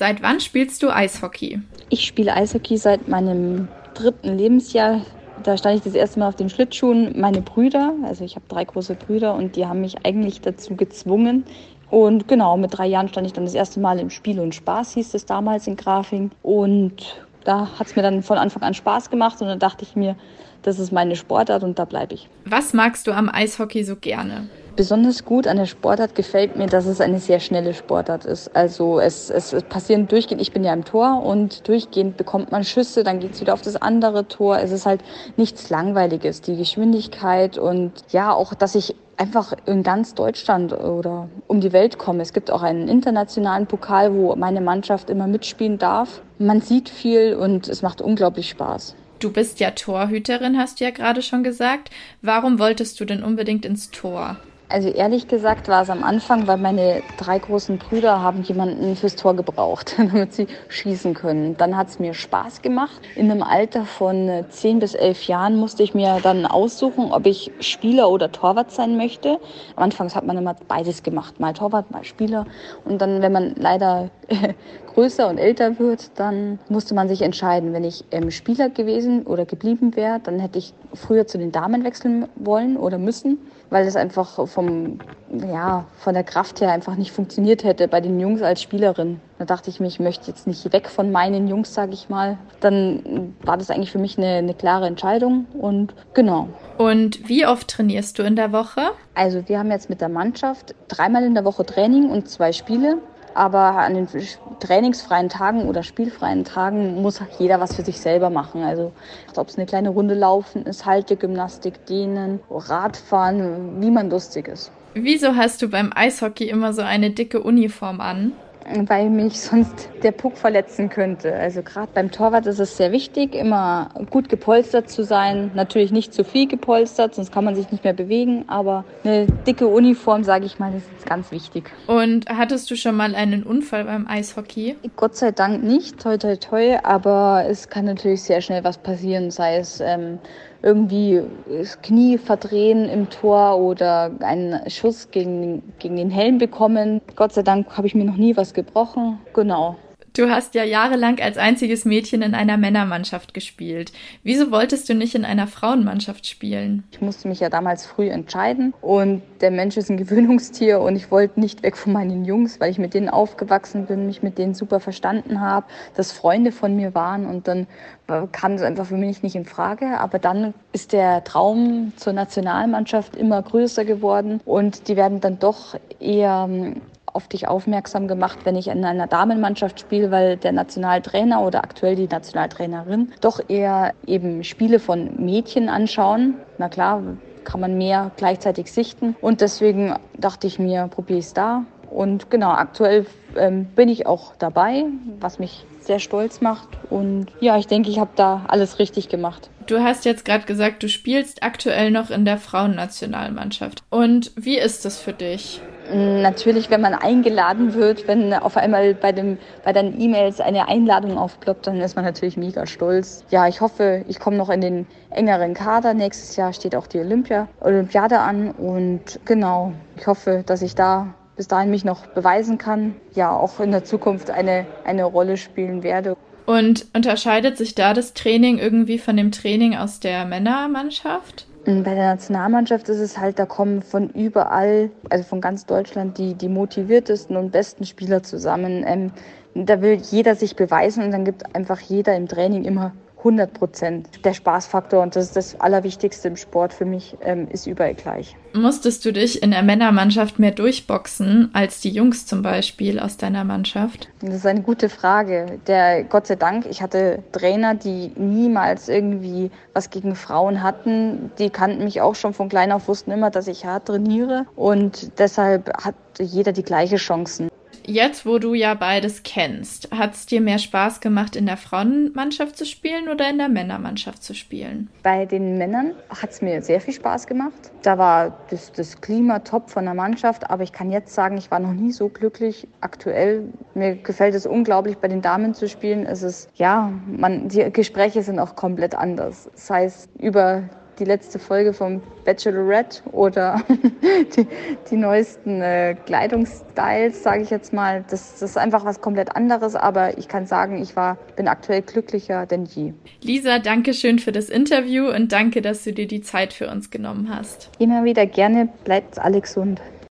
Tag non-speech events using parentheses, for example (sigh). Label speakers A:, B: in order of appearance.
A: Seit wann spielst du Eishockey?
B: Ich spiele Eishockey seit meinem dritten Lebensjahr. Da stand ich das erste Mal auf den Schlittschuhen. Meine Brüder, also ich habe drei große Brüder und die haben mich eigentlich dazu gezwungen. Und genau, mit drei Jahren stand ich dann das erste Mal im Spiel und Spaß, hieß es damals in Grafing. Und da hat es mir dann von Anfang an Spaß gemacht und dann dachte ich mir, das ist meine Sportart und da bleibe ich.
A: Was magst du am Eishockey so gerne?
B: Besonders gut an der Sportart gefällt mir, dass es eine sehr schnelle Sportart ist. Also es, es passieren durchgehend, ich bin ja im Tor und durchgehend bekommt man Schüsse, dann geht es wieder auf das andere Tor. Es ist halt nichts Langweiliges. Die Geschwindigkeit und ja, auch, dass ich einfach in ganz Deutschland oder um die Welt komme. Es gibt auch einen internationalen Pokal, wo meine Mannschaft immer mitspielen darf. Man sieht viel und es macht unglaublich Spaß.
A: Du bist ja Torhüterin, hast du ja gerade schon gesagt. Warum wolltest du denn unbedingt ins Tor?
B: Also ehrlich gesagt war es am Anfang, weil meine drei großen Brüder haben jemanden fürs Tor gebraucht, (laughs) damit sie schießen können. Dann hat es mir Spaß gemacht. In einem Alter von zehn bis elf Jahren musste ich mir dann aussuchen, ob ich Spieler oder Torwart sein möchte. Am Anfang hat man immer beides gemacht, mal Torwart, mal Spieler. Und dann, wenn man leider (laughs) größer und älter wird, dann musste man sich entscheiden. Wenn ich ähm, Spieler gewesen oder geblieben wäre, dann hätte ich früher zu den Damen wechseln wollen oder müssen weil es einfach vom, ja, von der Kraft her einfach nicht funktioniert hätte bei den Jungs als Spielerin. Da dachte ich mir, ich möchte jetzt nicht weg von meinen Jungs, sage ich mal. Dann war das eigentlich für mich eine, eine klare Entscheidung und genau.
A: Und wie oft trainierst du in der Woche?
B: Also wir haben jetzt mit der Mannschaft dreimal in der Woche Training und zwei Spiele. Aber an den trainingsfreien Tagen oder spielfreien Tagen muss jeder was für sich selber machen. Also ob es eine kleine Runde laufen ist, Haltegymnastik, Dehnen, Radfahren, wie man lustig ist.
A: Wieso hast du beim Eishockey immer so eine dicke Uniform an?
B: Weil mich sonst der Puck verletzen könnte. Also gerade beim Torwart ist es sehr wichtig, immer gut gepolstert zu sein. Natürlich nicht zu viel gepolstert, sonst kann man sich nicht mehr bewegen. Aber eine dicke Uniform, sage ich mal, ist ganz wichtig.
A: Und hattest du schon mal einen Unfall beim Eishockey?
B: Gott sei Dank nicht, toi toi toi. Aber es kann natürlich sehr schnell was passieren, sei es ähm, irgendwie das Knie verdrehen im Tor oder einen Schuss gegen, gegen den Helm bekommen. Gott sei Dank habe ich mir noch nie was gebrochen. Genau.
A: Du hast ja jahrelang als einziges Mädchen in einer Männermannschaft gespielt. Wieso wolltest du nicht in einer Frauenmannschaft spielen?
B: Ich musste mich ja damals früh entscheiden und der Mensch ist ein (laughs) Gewöhnungstier und ich wollte nicht weg von meinen Jungs, weil ich mit denen aufgewachsen bin, mich mit denen super verstanden habe, dass Freunde von mir waren und dann kam es einfach für mich nicht in Frage. Aber dann ist der Traum zur Nationalmannschaft immer größer geworden und die werden dann doch eher auf dich aufmerksam gemacht, wenn ich in einer Damenmannschaft spiele, weil der Nationaltrainer oder aktuell die Nationaltrainerin doch eher eben Spiele von Mädchen anschauen. Na klar, kann man mehr gleichzeitig sichten. Und deswegen dachte ich mir, probiere es da. Und genau, aktuell ähm, bin ich auch dabei, was mich sehr stolz macht. Und ja, ich denke, ich habe da alles richtig gemacht.
A: Du hast jetzt gerade gesagt, du spielst aktuell noch in der Frauennationalmannschaft. Und wie ist das für dich?
B: Natürlich, wenn man eingeladen wird, wenn auf einmal bei, dem, bei deinen E-Mails eine Einladung aufploppt, dann ist man natürlich mega stolz. Ja, ich hoffe, ich komme noch in den engeren Kader. Nächstes Jahr steht auch die Olympia, Olympiade an und genau, ich hoffe, dass ich da bis dahin mich noch beweisen kann, ja, auch in der Zukunft eine, eine Rolle spielen werde.
A: Und unterscheidet sich da das Training irgendwie von dem Training aus der Männermannschaft?
B: Bei der Nationalmannschaft ist es halt, da kommen von überall, also von ganz Deutschland, die, die motiviertesten und besten Spieler zusammen. Ähm, da will jeder sich beweisen und dann gibt einfach jeder im Training immer 100 Prozent. Der Spaßfaktor, und das ist das Allerwichtigste im Sport für mich, ähm, ist überall gleich.
A: Musstest du dich in der Männermannschaft mehr durchboxen als die Jungs zum Beispiel aus deiner Mannschaft?
B: Das ist eine gute Frage. Der, Gott sei Dank, ich hatte Trainer, die niemals irgendwie was gegen Frauen hatten. Die kannten mich auch schon von klein auf, wussten immer, dass ich hart trainiere. Und deshalb hat jeder die gleiche Chancen.
A: Jetzt, wo du ja beides kennst, hat es dir mehr Spaß gemacht, in der Frauenmannschaft zu spielen oder in der Männermannschaft zu spielen?
B: Bei den Männern hat es mir sehr viel Spaß gemacht. Da war das, das Klima top von der Mannschaft, aber ich kann jetzt sagen, ich war noch nie so glücklich aktuell. Mir gefällt es unglaublich, bei den Damen zu spielen. Es ist, ja, man, die Gespräche sind auch komplett anders. Das heißt, über die letzte Folge vom Bachelorette oder (laughs) die, die neuesten äh, Kleidungsstyles, sage ich jetzt mal. Das, das ist einfach was komplett anderes, aber ich kann sagen, ich war, bin aktuell glücklicher denn je.
A: Lisa, danke schön für das Interview und danke, dass du dir die Zeit für uns genommen hast.
B: Immer wieder gerne, bleibt alle gesund.